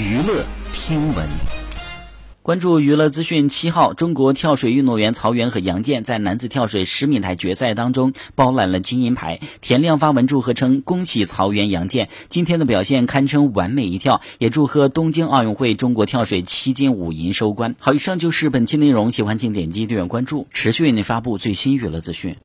娱乐听闻关注娱乐资讯。七号，中国跳水运动员曹源和杨健在男子跳水十米台决赛当中包揽了金银牌。田亮发文祝贺称：恭喜曹源、杨健，今天的表现堪称完美一跳，也祝贺东京奥运会中国跳水七金五银收官。好，以上就是本期内容，喜欢请点击订阅关注，持续为您发布最新娱乐资讯。